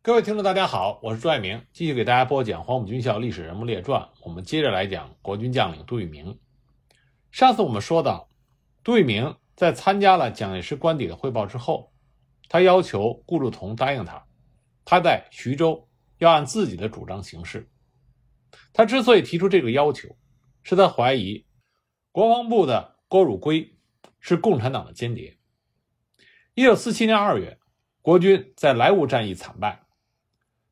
各位听众，大家好，我是朱爱明，继续给大家播讲《黄埔军校历史人物列传》。我们接着来讲国军将领杜聿明。上次我们说到，杜聿明在参加了蒋介石官邸的汇报之后，他要求顾祝同答应他，他在徐州要按自己的主张行事。他之所以提出这个要求，是他怀疑国防部的郭汝瑰是共产党的间谍。一九四七年二月，国军在莱芜战役惨败。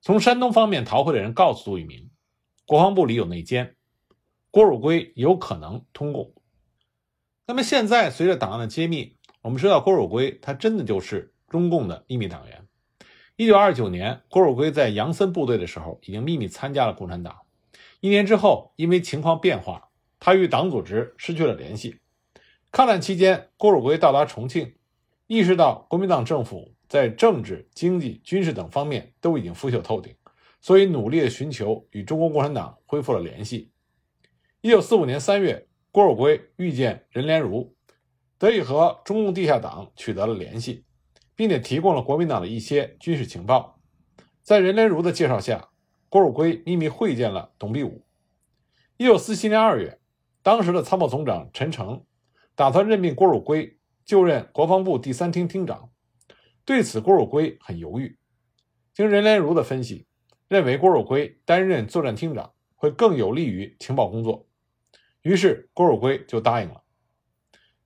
从山东方面逃回的人告诉杜聿明，国防部里有内奸，郭汝瑰有可能通共。那么现在随着档案的揭秘，我们知道郭汝瑰他真的就是中共的秘密党员。一九二九年，郭汝瑰在杨森部队的时候已经秘密参加了共产党。一年之后，因为情况变化，他与党组织失去了联系。抗战期间，郭汝瑰到达重庆，意识到国民党政府。在政治、经济、军事等方面都已经腐朽透顶，所以努力地寻求与中国共产党恢复了联系。一九四五年三月，郭汝瑰遇见任连儒，得以和中共地下党取得了联系，并且提供了国民党的一些军事情报。在任连儒的介绍下，郭汝瑰秘密会见了董必武。一九四七年二月，当时的参谋总长陈诚打算任命郭汝瑰就任国防部第三厅厅长。对此，郭汝瑰很犹豫。经任连儒的分析，认为郭汝瑰担任作战厅长会更有利于情报工作，于是郭汝瑰就答应了。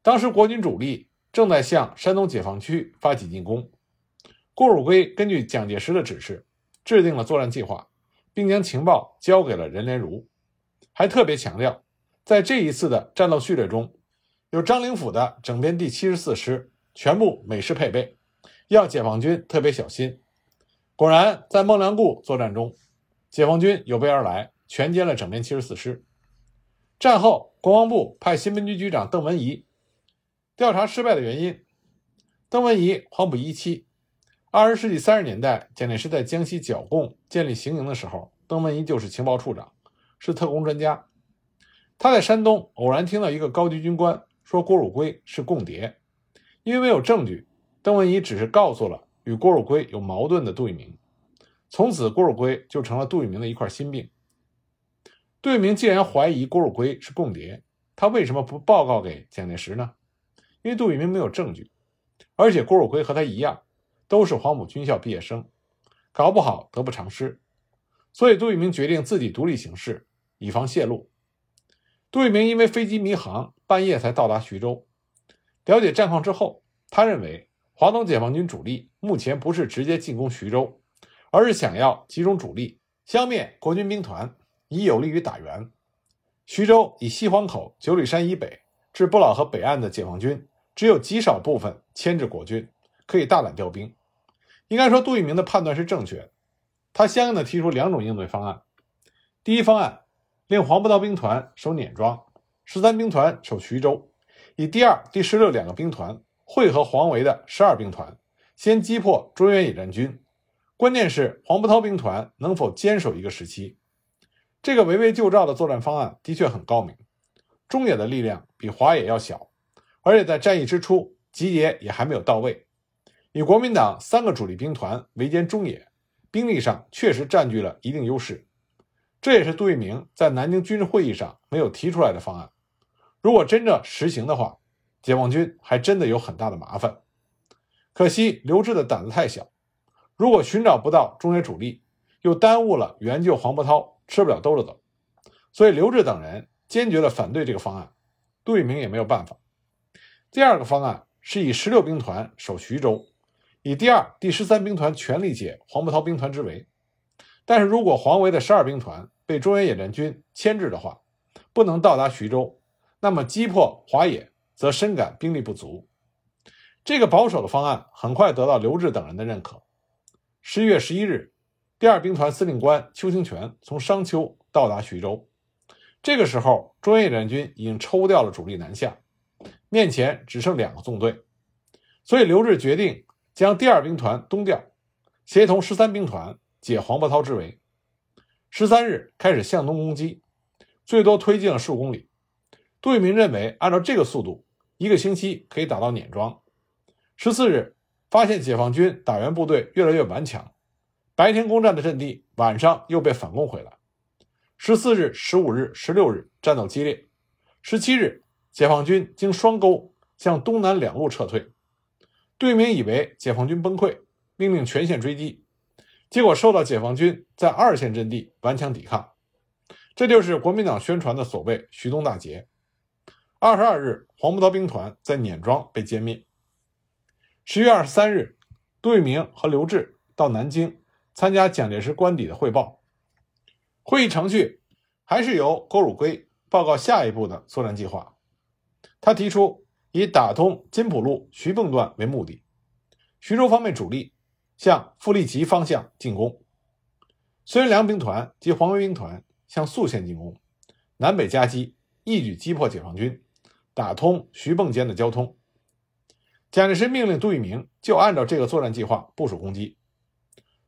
当时国军主力正在向山东解放区发起进攻，郭汝瑰根据蒋介石的指示，制定了作战计划，并将情报交给了任连儒，还特别强调，在这一次的战斗序列中，有张灵甫的整编第七十四师，全部美式配备。要解放军特别小心。果然，在孟良崮作战中，解放军有备而来，全歼了整编七十四师。战后，国防部派新闻局局长邓文仪调查失败的原因。邓文仪，黄埔一期。二十世纪三十年代，蒋介石在江西剿共、建立行营的时候，邓文仪就是情报处长，是特工专家。他在山东偶然听到一个高级军官说郭汝瑰是共谍，因为没有证据。邓文仪只是告诉了与郭汝瑰有矛盾的杜聿明，从此郭汝瑰就成了杜聿明的一块心病。杜聿明既然怀疑郭汝瑰是共谍，他为什么不报告给蒋介石呢？因为杜聿明没有证据，而且郭汝瑰和他一样，都是黄埔军校毕业生，搞不好得不偿失。所以杜聿明决定自己独立行事，以防泄露。杜聿明因为飞机迷航，半夜才到达徐州，了解战况之后，他认为。华东解放军主力目前不是直接进攻徐州，而是想要集中主力消灭国军兵团，以有利于打援。徐州以西黄口、九里山以北至不老河北岸的解放军，只有极少部分牵制国军，可以大胆调兵。应该说，杜聿明的判断是正确的。他相应的提出两种应对方案：第一方案，令黄埔韬兵团守碾庄，十三兵团守徐州，以第二、第十六两个兵团。会合黄维的十二兵团，先击破中原野战军。关键是黄伯韬兵团能否坚守一个时期？这个围魏救赵的作战方案的确很高明。中野的力量比华野要小，而且在战役之初集结也还没有到位。以国民党三个主力兵团围歼中野，兵力上确实占据了一定优势。这也是杜聿明在南京军事会议上没有提出来的方案。如果真正实行的话，解放军还真的有很大的麻烦，可惜刘志的胆子太小。如果寻找不到中原主力，又耽误了援救黄伯韬，吃不了兜着走。所以刘志等人坚决的反对这个方案，杜聿明也没有办法。第二个方案是以十六兵团守徐州，以第二、第十三兵团全力解黄伯韬兵团之围。但是如果黄维的十二兵团被中原野战军牵制的话，不能到达徐州，那么击破华野。则深感兵力不足，这个保守的方案很快得到刘志等人的认可。十一月十一日，第二兵团司令官邱清泉从商丘到达徐州。这个时候，中原野战军已经抽调了主力南下，面前只剩两个纵队，所以刘志决定将第二兵团东调，协同十三兵团解黄伯韬之围。十三日开始向东攻击，最多推进了数公里。杜聿明认为，按照这个速度，一个星期可以打到碾庄。十四日，发现解放军打援部队越来越顽强，白天攻占的阵地，晚上又被反攻回来。十四日、十五日、十六日战斗激烈。十七日，解放军经双沟向东南两路撤退。杜聿明以为解放军崩溃，命令全线追击，结果受到解放军在二线阵地顽强抵抗。这就是国民党宣传的所谓“徐东大捷”。二十二日，黄埔韬兵团在碾庄被歼灭。十月二十三日，杜聿明和刘峙到南京参加蒋介石官邸的汇报。会议程序还是由郭汝瑰报告下一步的作战计划。他提出以打通金浦路徐蚌段为目的，徐州方面主力向富力集方向进攻，孙良兵团及黄维兵团向宿县进攻，南北夹击，一举击破解放军，打通徐蚌间的交通。蒋介石命令杜聿明就按照这个作战计划部署攻击。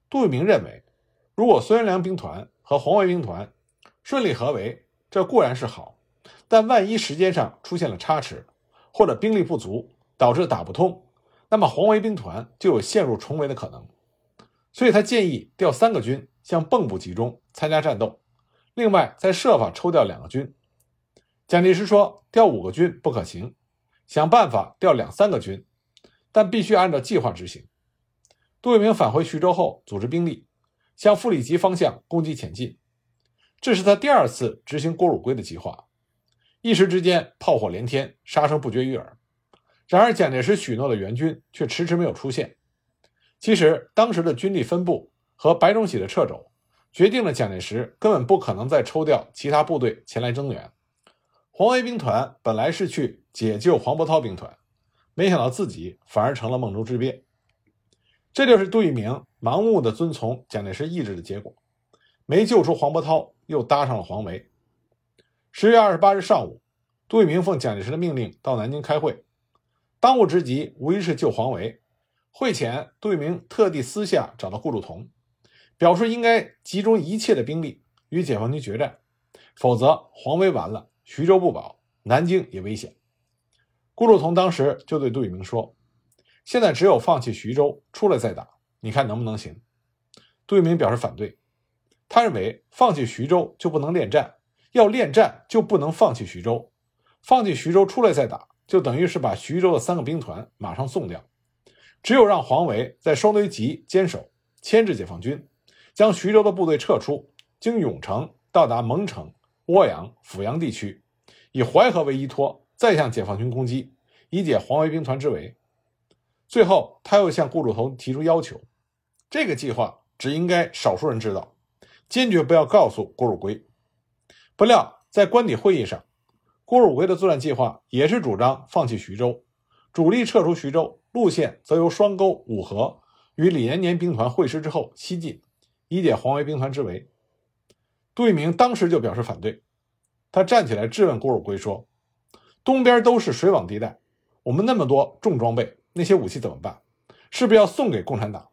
杜聿明认为，如果孙元良兵团和红卫兵团顺利合围，这固然是好，但万一时间上出现了差池，或者兵力不足导致打不通，那么红卫兵团就有陷入重围的可能。所以他建议调三个军向蚌埠集中参加战斗，另外再设法抽调两个军。蒋介石说调五个军不可行，想办法调两三个军，但必须按照计划执行。杜聿明返回徐州后，组织兵力。向富里集方向攻击前进，这是他第二次执行郭汝瑰的计划。一时之间，炮火连天，杀声不绝于耳。然而，蒋介石许诺的援军却迟迟没有出现。其实，当时的军力分布和白崇禧的掣肘，决定了蒋介石根本不可能再抽调其他部队前来增援。黄维兵团本来是去解救黄伯韬兵团，没想到自己反而成了梦中之鳖。这就是杜聿明盲目的遵从蒋介石意志的结果，没救出黄伯韬，又搭上了黄维。十月二十八日上午，杜聿明奉蒋介石的命令到南京开会，当务之急无疑是救黄维。会前，杜聿明特地私下找到顾祝同，表示应该集中一切的兵力与解放军决战，否则黄维完了，徐州不保，南京也危险。顾祝同当时就对杜聿明说。现在只有放弃徐州，出来再打，你看能不能行？杜聿明表示反对，他认为放弃徐州就不能恋战，要恋战就不能放弃徐州，放弃徐州出来再打，就等于是把徐州的三个兵团马上送掉。只有让黄维在双堆集坚守，牵制解放军，将徐州的部队撤出，经永城到达蒙城、涡阳、阜阳地区，以淮河为依托，再向解放军攻击，以解黄维兵团之围。最后，他又向顾祝同提出要求，这个计划只应该少数人知道，坚决不要告诉郭汝瑰。不料，在官邸会议上，郭汝瑰的作战计划也是主张放弃徐州，主力撤出徐州，路线则由双沟、五河与李延年兵团会师之后西进，以解黄维兵团之围。杜聿明当时就表示反对，他站起来质问郭汝瑰说：“东边都是水网地带，我们那么多重装备。”那些武器怎么办？是不是要送给共产党？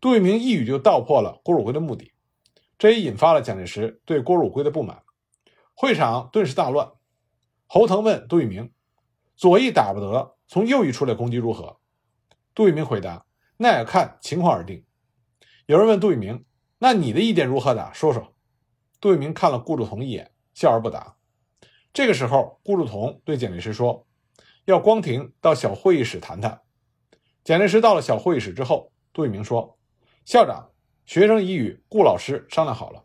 杜聿明一语就道破了郭汝瑰的目的，这也引发了蒋介石对郭汝瑰的不满。会场顿时大乱。侯腾问杜聿明：“左翼打不得，从右翼出来攻击如何？”杜聿明回答：“那要看情况而定。”有人问杜聿明：“那你的意见如何打？说说。”杜聿明看了顾祝同一眼，笑而不答。这个时候，顾祝同对蒋介石说。要光庭到小会议室谈谈。蒋介石到了小会议室之后，杜聿明说：“校长，学生已与顾老师商量好了，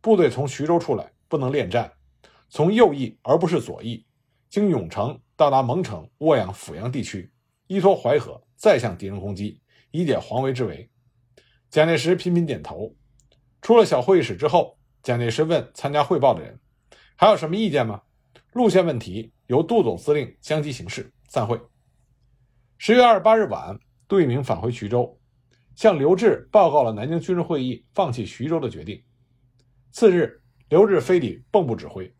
部队从徐州出来不能恋战，从右翼而不是左翼，经永城到达蒙城、涡阳、阜阳地区，依托淮河，再向敌人攻击，以解黄维之围。”蒋介石频频点头。出了小会议室之后，蒋介石问参加汇报的人：“还有什么意见吗？”路线问题。由杜总司令相机行事。散会。十月二十八日晚，杜聿明返回徐州，向刘峙报告了南京军事会议放弃徐州的决定。次日，刘峙飞抵蚌埠指挥。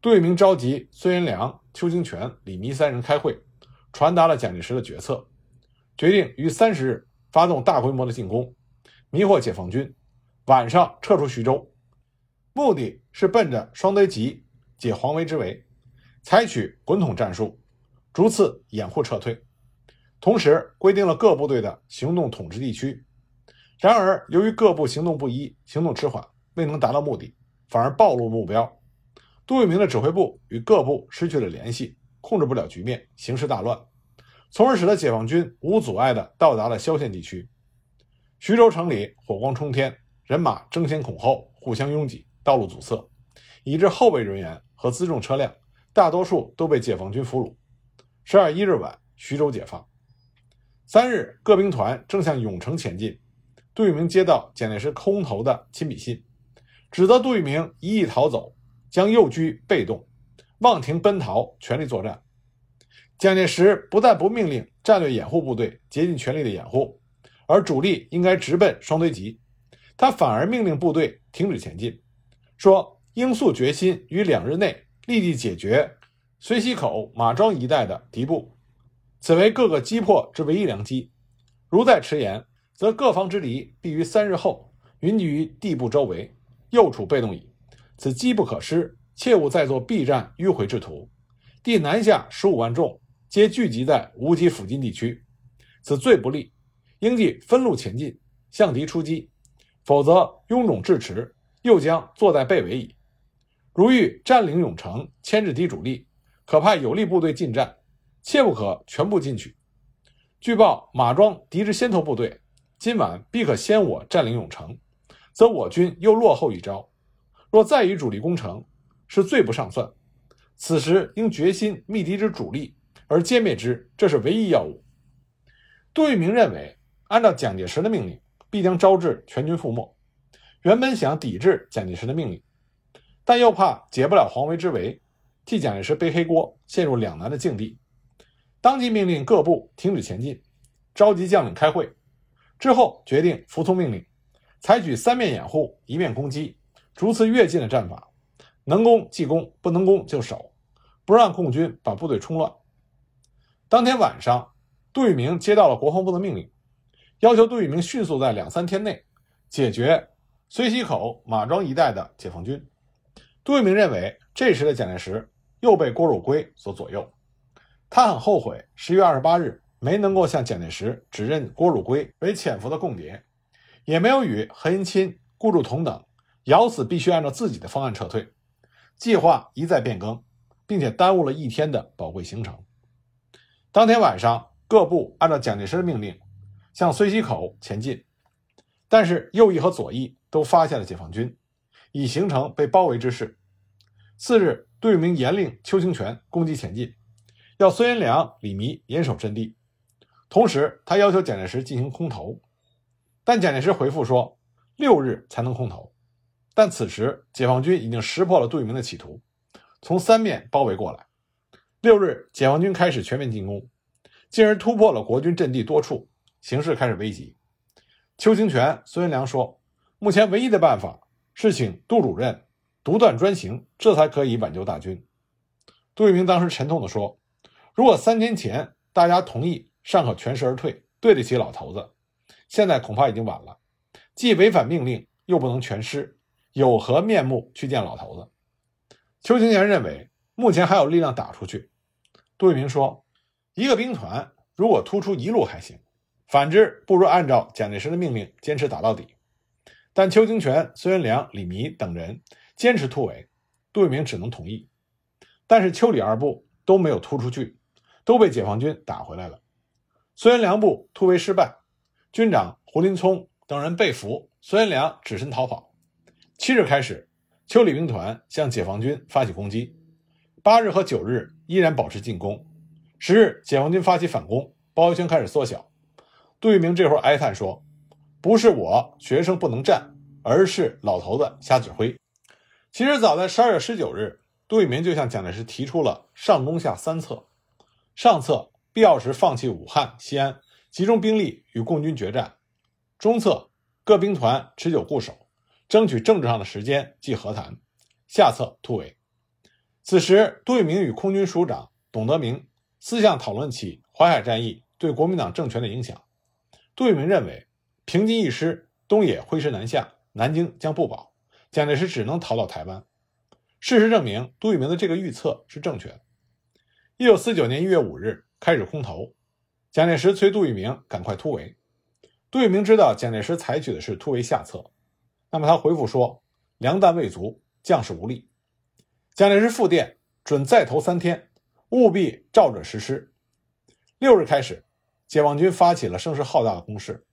杜聿明召集孙元良、邱清泉、李弥三人开会，传达了蒋介石的决策，决定于三十日发动大规模的进攻，迷惑解放军，晚上撤出徐州，目的是奔着双堆集解黄维之围。采取滚筒战术，逐次掩护撤退，同时规定了各部队的行动统治地区。然而，由于各部行动不一，行动迟缓，未能达到目的，反而暴露目标。杜聿明的指挥部与各部失去了联系，控制不了局面，形势大乱，从而使得解放军无阻碍地到达了萧县地区。徐州城里火光冲天，人马争先恐后，互相拥挤，道路阻塞，以致后备人员和辎重车辆大多数都被解放军俘虏。十二一日晚，徐州解放。三日，各兵团正向永城前进。杜聿明接到蒋介石空投的亲笔信，指责杜聿明一意逃走，将右居被动，望停奔逃，全力作战。蒋介石不但不命令战略掩护部队竭尽全力的掩护，而主力应该直奔双堆集，他反而命令部队停止前进，说应速决心于两日内立即解决绥溪口、马庄一带的敌部，此为各个击破之唯一良机。如再迟延，则各方之敌必于三日后云集于地部周围，又处被动矣。此机不可失，切勿再作避战迂回之徒。地南下十五万众，皆聚集在无极附近地区，此最不利。应即分路前进，向敌出击，否则臃肿至迟，又将坐在被围矣。如欲占领永城，牵制敌主力，可派有力部队进战，切不可全部进取。据报，马庄敌之先头部队。今晚必可先我占领永城，则我军又落后一招。若再与主力攻城，是罪不上算。此时应决心密敌之主力，而歼灭之，这是唯一要务。杜聿明认为，按照蒋介石的命令，必将招致全军覆没。原本想抵制蒋介石的命令，但又怕解不了黄维之围，替蒋介石背黑锅，陷入两难的境地。当即命令各部停止前进，召集将领开会。之后决定服从命令，采取三面掩护、一面攻击、逐次跃进的战法，能攻即攻，不能攻就守，不让共军把部队冲乱。当天晚上，杜聿明接到了国防部的命令，要求杜聿明迅速在两三天内解决绥溪口、马庄一带的解放军。杜聿明认为，这时的蒋介石又被郭汝瑰所左右，他很后悔十月二十八日。没能够向蒋介石指认郭汝瑰为潜伏的共谍，也没有与何应钦、顾祝同等咬死必须按照自己的方案撤退，计划一再变更，并且耽误了一天的宝贵行程。当天晚上，各部按照蒋介石的命令向绥溪口前进，但是右翼和左翼都发现了解放军，已形成被包围之势。次日，杜聿明严令邱清泉攻击前进，要孙元良、李弥严守阵地。同时，他要求蒋介石进行空投，但蒋介石回复说六日才能空投。但此时，解放军已经识破了杜聿明的企图，从三面包围过来。六日，解放军开始全面进攻，进而突破了国军阵地多处，形势开始危急。邱清泉、孙元良说：“目前唯一的办法是请杜主任独断专行，这才可以挽救大军。”杜聿明当时沉痛地说：“如果三天前大家同意。”尚可全身而退，对得起老头子。现在恐怕已经晚了，既违反命令，又不能全失，有何面目去见老头子？邱清泉认为，目前还有力量打出去。杜聿明说：“一个兵团如果突出一路还行，反之，不如按照蒋介石的命令坚持打到底。”但邱清泉、孙元良、李弥等人坚持突围，杜聿明只能同意。但是邱李二部都没有突出去，都被解放军打回来了。孙元良部突围失败，军长胡林聪等人被俘，孙元良只身逃跑。七日开始，邱李兵团向解放军发起攻击，八日和九日依然保持进攻。十日，解放军发起反攻，包围圈开始缩小。杜聿明这会儿哀叹说：“不是我学生不能站，而是老头子瞎指挥。”其实早在十二月十九日，杜聿明就向蒋介石提出了上中下三策，上策。必要时放弃武汉、西安，集中兵力与共军决战；中策各兵团持久固守，争取政治上的时间即和谈；下策突围。此时，杜聿明与空军署长董德明私下讨论起淮海战役对国民党政权的影响。杜聿明认为，平津一失，东野挥师南下，南京将不保，蒋介石只能逃到台湾。事实证明，杜聿明的这个预测是正确的。一九四九年一月五日。开始空投，蒋介石催杜聿明赶快突围。杜聿明知道蒋介石采取的是突围下策，那么他回复说：“粮弹未足，将士无力。”蒋介石复电准再投三天，务必照着实施。六日开始，解放军发起了声势浩大的攻势。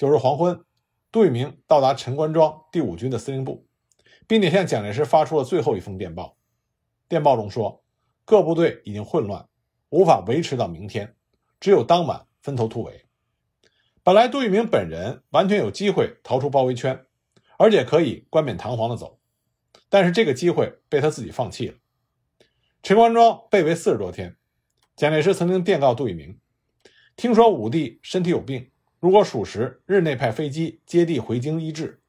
九日黄昏，杜聿明到达陈官庄第五军的司令部，并且向蒋介石发出了最后一封电报。电报中说，各部队已经混乱，无法维持到明天，只有当晚分头突围。本来杜聿明本人完全有机会逃出包围圈，而且可以冠冕堂皇的走，但是这个机会被他自己放弃了。陈官庄被围四十多天，蒋介石曾经电告杜聿明，听说武帝身体有病。如果属实，日内派飞机接地回京医治。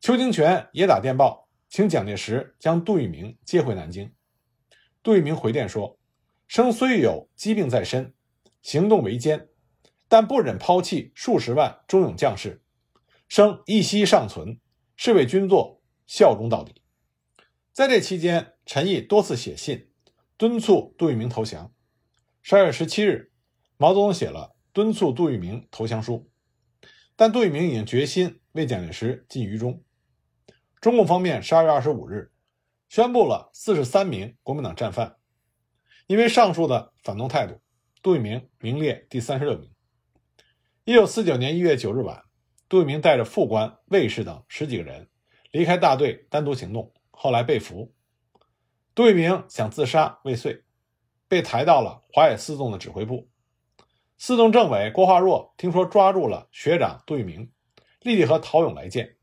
邱清泉也打电报，请蒋介石将杜聿明接回南京。杜聿明回电说：“生虽有疾病在身，行动维艰，但不忍抛弃数十万忠勇将士。生一息尚存，是为军座，效忠到底。”在这期间，陈毅多次写信敦促杜聿明投降。十二月十七日，毛泽东写了。敦促杜聿明投降书，但杜聿明已经决心为蒋介石尽于衷。中共方面十二月二十五日宣布了四十三名国民党战犯，因为上述的反动态度，杜聿明名列第三十六名。一九四九年一月九日晚，杜聿明带着副官、卫士等十几个人离开大队，单独行动，后来被俘。杜聿明想自杀未遂，被抬到了华野四纵的指挥部。四纵政委郭化若听说抓住了学长杜聿明，立即和陶勇来见。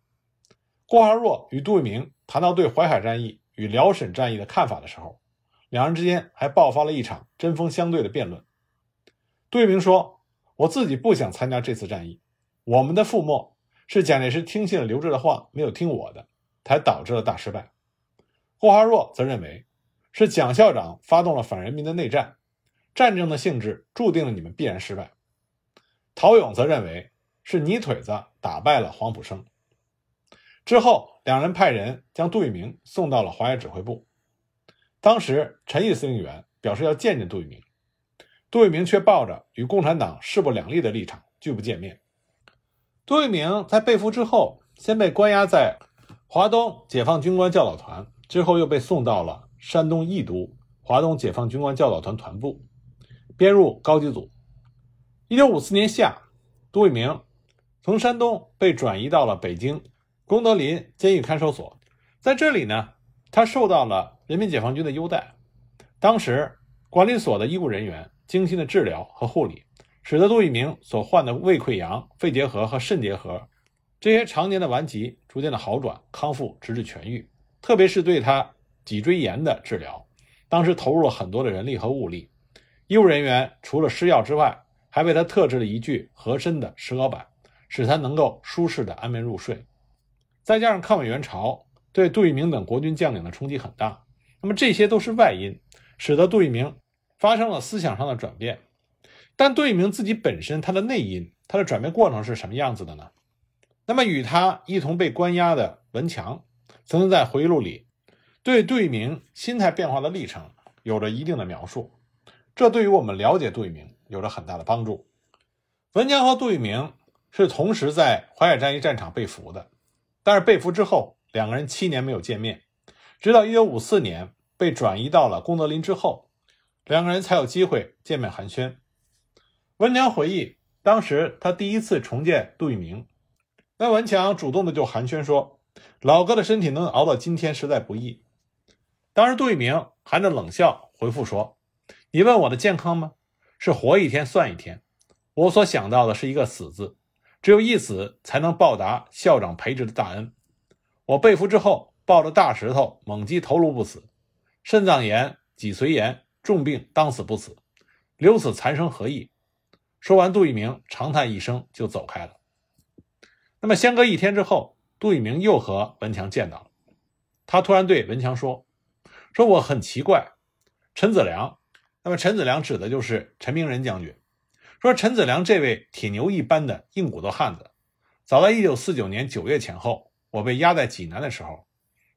郭化若与杜聿明谈到对淮海战役与辽沈战役的看法的时候，两人之间还爆发了一场针锋相对的辩论。杜聿明说：“我自己不想参加这次战役，我们的覆没是蒋介石听信了刘峙的话，没有听我的，才导致了大失败。”郭化若则认为是蒋校长发动了反人民的内战。战争的性质注定了你们必然失败。陶勇则认为是泥腿子打败了黄埔生。之后，两人派人将杜聿明送到了华野指挥部。当时，陈毅司令员表示要见见杜聿明，杜聿明却抱着与共产党势不两立的立场，拒不见面。杜聿明在被俘之后，先被关押在华东解放军官教导团，之后又被送到了山东义都华东解放军官教导团团部。编入高级组。一九五四年夏，杜聿明从山东被转移到了北京功德林监狱看守所，在这里呢，他受到了人民解放军的优待。当时管理所的医务人员精心的治疗和护理，使得杜聿明所患的胃溃疡、肺结核和肾结核这些常年的顽疾逐渐的好转康复，直至痊愈。特别是对他脊椎炎的治疗，当时投入了很多的人力和物力。医务人员除了施药之外，还为他特制了一具合身的石膏板，使他能够舒适的安眠入睡。再加上抗美援朝对杜聿明等国军将领的冲击很大，那么这些都是外因，使得杜聿明发生了思想上的转变。但杜聿明自己本身他的内因，他的转变过程是什么样子的呢？那么与他一同被关押的文强，曾经在回忆录里对杜聿明心态变化的历程有着一定的描述。这对于我们了解杜聿明有着很大的帮助。文强和杜聿明是同时在淮海战役战场被俘的，但是被俘之后，两个人七年没有见面，直到1954年被转移到了功德林之后，两个人才有机会见面寒暄。文强回忆，当时他第一次重见杜聿明，那文强主动的就寒暄说：“老哥的身体能熬到今天实在不易。”当时杜聿明含着冷笑回复说。你问我的健康吗？是活一天算一天。我所想到的是一个死字，只有一死才能报答校长培植的大恩。我被俘之后，抱着大石头猛击头颅不死，肾脏炎、脊髓炎，重病当死不死，留此残生何益？说完，杜聿明长叹一声就走开了。那么，相隔一天之后，杜聿明又和文强见到了。他突然对文强说：“说我很奇怪，陈子良。”那么陈子良指的就是陈明仁将军，说陈子良这位铁牛一般的硬骨头汉子，早在一九四九年九月前后，我被押在济南的时候，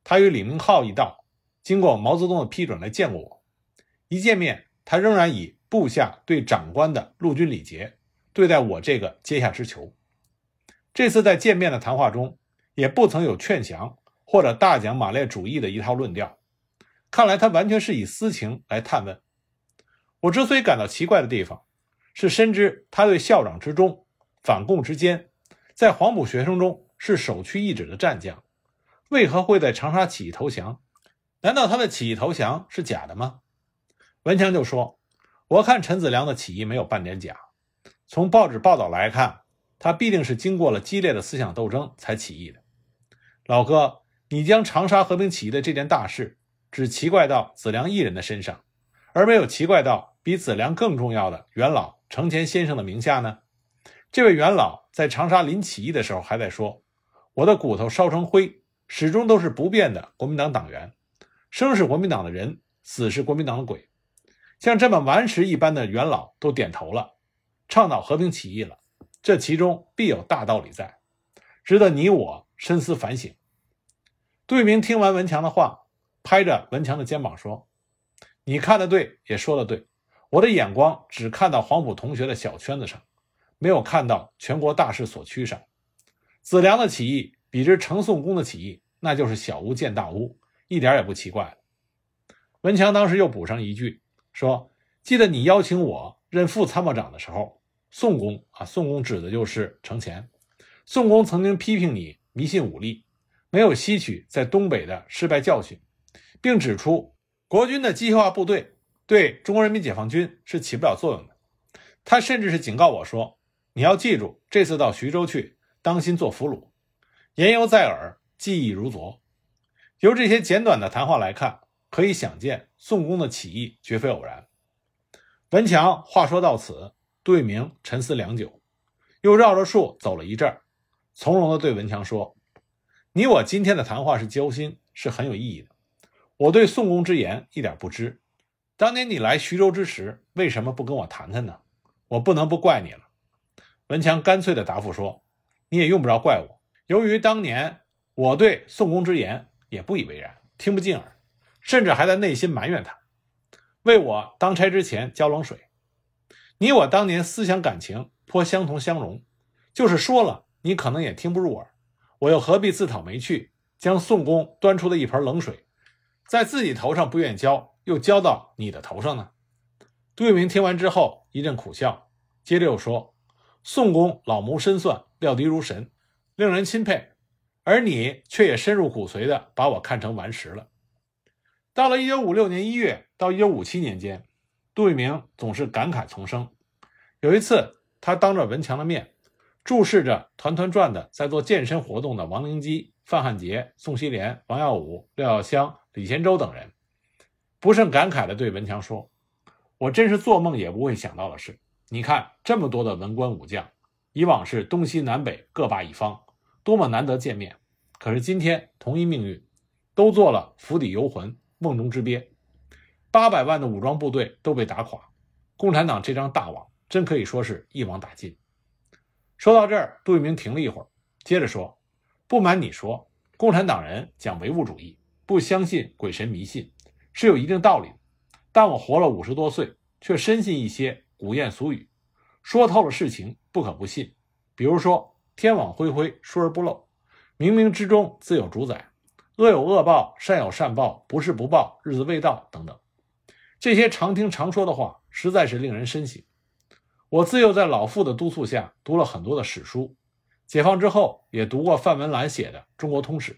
他与李明浩一道，经过毛泽东的批准来见过我。一见面，他仍然以部下对长官的陆军礼节对待我这个阶下之囚。这次在见面的谈话中，也不曾有劝降或者大讲马列主义的一套论调。看来他完全是以私情来探问。我之所以感到奇怪的地方，是深知他对校长之忠、反共之坚，在黄埔学生中是首屈一指的战将，为何会在长沙起义投降？难道他的起义投降是假的吗？文强就说：“我看陈子良的起义没有半点假，从报纸报道来看，他必定是经过了激烈的思想斗争才起义的。老哥，你将长沙和平起义的这件大事，只奇怪到子良一人的身上，而没有奇怪到比子良更重要的元老程前先生的名下呢？这位元老在长沙临起义的时候还在说：‘我的骨头烧成灰，始终都是不变的国民党党员。’”生是国民党的人，死是国民党的鬼。像这么顽石一般的元老都点头了，倡导和平起义了，这其中必有大道理在，值得你我深思反省。杜聿明听完文强的话，拍着文强的肩膀说：“你看的对，也说的对。我的眼光只看到黄埔同学的小圈子上，没有看到全国大势所趋上。子良的起义比之程宋公的起义，那就是小巫见大巫。”一点也不奇怪。文强当时又补上一句，说：“记得你邀请我任副参谋长的时候，宋公啊，宋公指的就是程潜。宋公曾经批评你迷信武力，没有吸取在东北的失败教训，并指出国军的机械化部队对中国人民解放军是起不了作用的。他甚至是警告我说：你要记住，这次到徐州去，当心做俘虏。言犹在耳，记忆如昨。”由这些简短的谈话来看，可以想见宋公的起义绝非偶然。文强话说到此，杜聿明沉思良久，又绕着树走了一阵，从容地对文强说：“你我今天的谈话是交心，是很有意义的。我对宋公之言一点不知。当年你来徐州之时，为什么不跟我谈谈呢？我不能不怪你了。”文强干脆地答复说：“你也用不着怪我。由于当年我对宋公之言。”也不以为然，听不进耳，甚至还在内心埋怨他，为我当差之前浇冷水。你我当年思想感情颇相同相融，就是说了，你可能也听不入耳。我又何必自讨没趣，将宋公端出的一盆冷水，在自己头上不愿浇，又浇到你的头上呢？杜聿明听完之后一阵苦笑，接着又说：“宋公老谋深算，料敌如神，令人钦佩。”而你却也深入骨髓的把我看成顽石了。到了一九五六年一月到一九五七年间，杜聿明总是感慨丛生。有一次，他当着文强的面，注视着团团转的在做健身活动的王灵基、范汉杰、宋希濂、王耀武、廖耀湘、李先洲等人，不胜感慨地对文强说：“我真是做梦也不会想到的事。你看，这么多的文官武将，以往是东西南北各霸一方。”多么难得见面，可是今天同一命运，都做了釜底游魂、梦中之鳖。八百万的武装部队都被打垮，共产党这张大网真可以说是一网打尽。说到这儿，杜聿明停了一会儿，接着说：“不瞒你说，共产党人讲唯物主义，不相信鬼神迷信，是有一定道理。但我活了五十多岁，却深信一些古谚俗语，说透了事情，不可不信。比如说。”天网恢恢，疏而不漏，冥冥之中自有主宰，恶有恶报，善有善报，不是不报，日子未到，等等，这些常听常说的话，实在是令人深省。我自幼在老父的督促下读了很多的史书，解放之后也读过范文澜写的《中国通史》。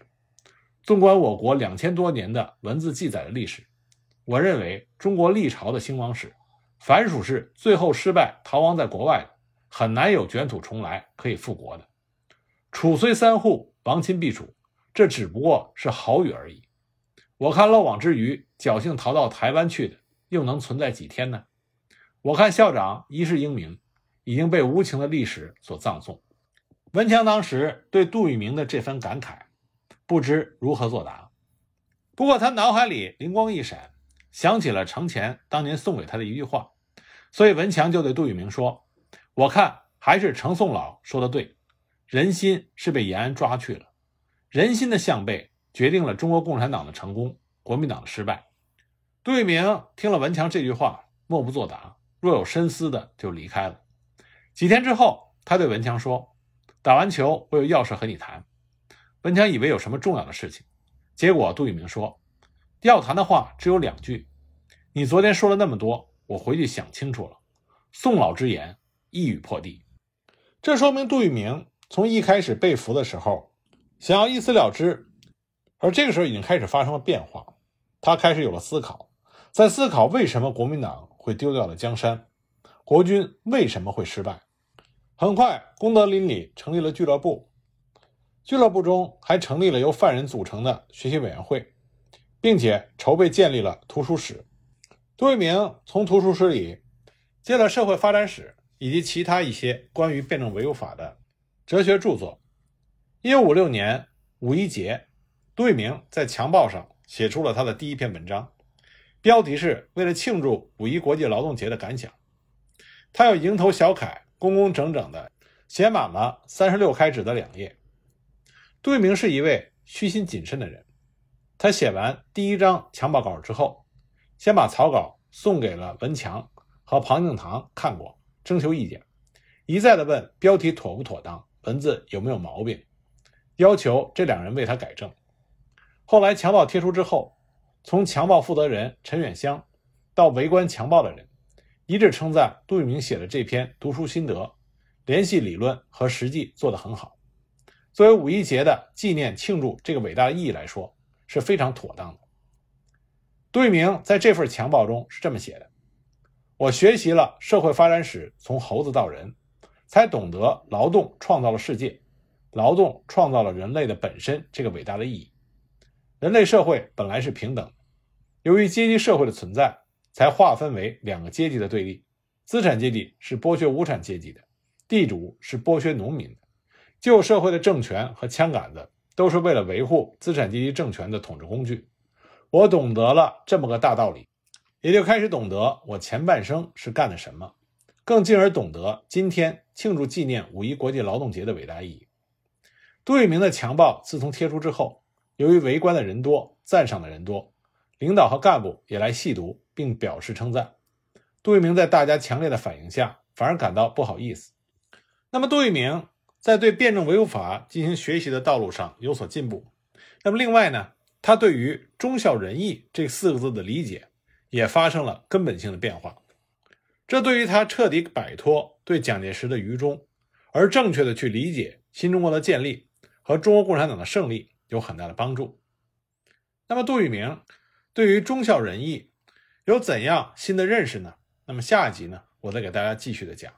纵观我国两千多年的文字记载的历史，我认为中国历朝的兴亡史，凡属是最后失败逃亡在国外的，很难有卷土重来可以复国的。楚虽三户，亡秦必楚，这只不过是好语而已。我看漏网之鱼侥幸逃到台湾去的，又能存在几天呢？我看校长一世英名，已经被无情的历史所葬送。文强当时对杜聿明的这番感慨，不知如何作答。不过他脑海里灵光一闪，想起了程潜当年送给他的一句话，所以文强就对杜聿明说：“我看还是程宋老说的对。”人心是被延安抓去了，人心的向背决定了中国共产党的成功，国民党的失败。杜聿明听了文强这句话，默不作答，若有深思的就离开了。几天之后，他对文强说：“打完球，我有要事和你谈。”文强以为有什么重要的事情，结果杜聿明说：“要谈的话只有两句。你昨天说了那么多，我回去想清楚了。宋老之言一语破地。”这说明杜聿明从一开始被俘的时候想要一死了之，而这个时候已经开始发生了变化。他开始有了思考，在思考为什么国民党会丢掉了江山，国军为什么会失败。很快，功德林里成立了俱乐部。俱乐部中还成立了由犯人组成的学习委员会，并且筹备建立了图书室。杜聿明从图书室里借了《社会发展史》以及其他一些关于辩证唯物法的哲学著作。1956年五一节，杜聿明在《强报》上写出了他的第一篇文章，标题是为了庆祝五一国际劳动节的感想。他用蝇头小楷，工工整整地写满了三十六开纸的两页。杜聿明是一位虚心谨慎的人。他写完第一张强报稿之后，先把草稿送给了文强和庞敬堂看过，征求意见，一再的问标题妥不妥当，文字有没有毛病，要求这两人为他改正。后来强报贴出之后，从强报负责人陈远香到围观强报的人，一致称赞杜聿明写的这篇读书心得，联系理论和实际做得很好。作为五一节的纪念庆祝这个伟大的意义来说，是非常妥当的。杜聿明在这份强报中是这么写的：“我学习了社会发展史，从猴子到人，才懂得劳动创造了世界，劳动创造了人类的本身这个伟大的意义。人类社会本来是平等，由于阶级社会的存在，才划分为两个阶级的对立：资产阶级是剥削无产阶级的，地主是剥削农民的。”旧社会的政权和枪杆子都是为了维护资产阶级政权的统治工具。我懂得了这么个大道理，也就开始懂得我前半生是干的什么，更进而懂得今天庆祝纪念五一国际劳动节的伟大意义。杜聿明的强报自从贴出之后，由于围观的人多，赞赏的人多，领导和干部也来细读并表示称赞。杜聿明在大家强烈的反应下，反而感到不好意思。那么，杜聿明。在对辩证唯物法进行学习的道路上有所进步。那么，另外呢，他对于忠孝仁义这四个字的理解也发生了根本性的变化。这对于他彻底摆脱对蒋介石的愚忠，而正确的去理解新中国的建立和中国共产党的胜利有很大的帮助。那么，杜聿明对于忠孝仁义有怎样新的认识呢？那么下一集呢，我再给大家继续的讲。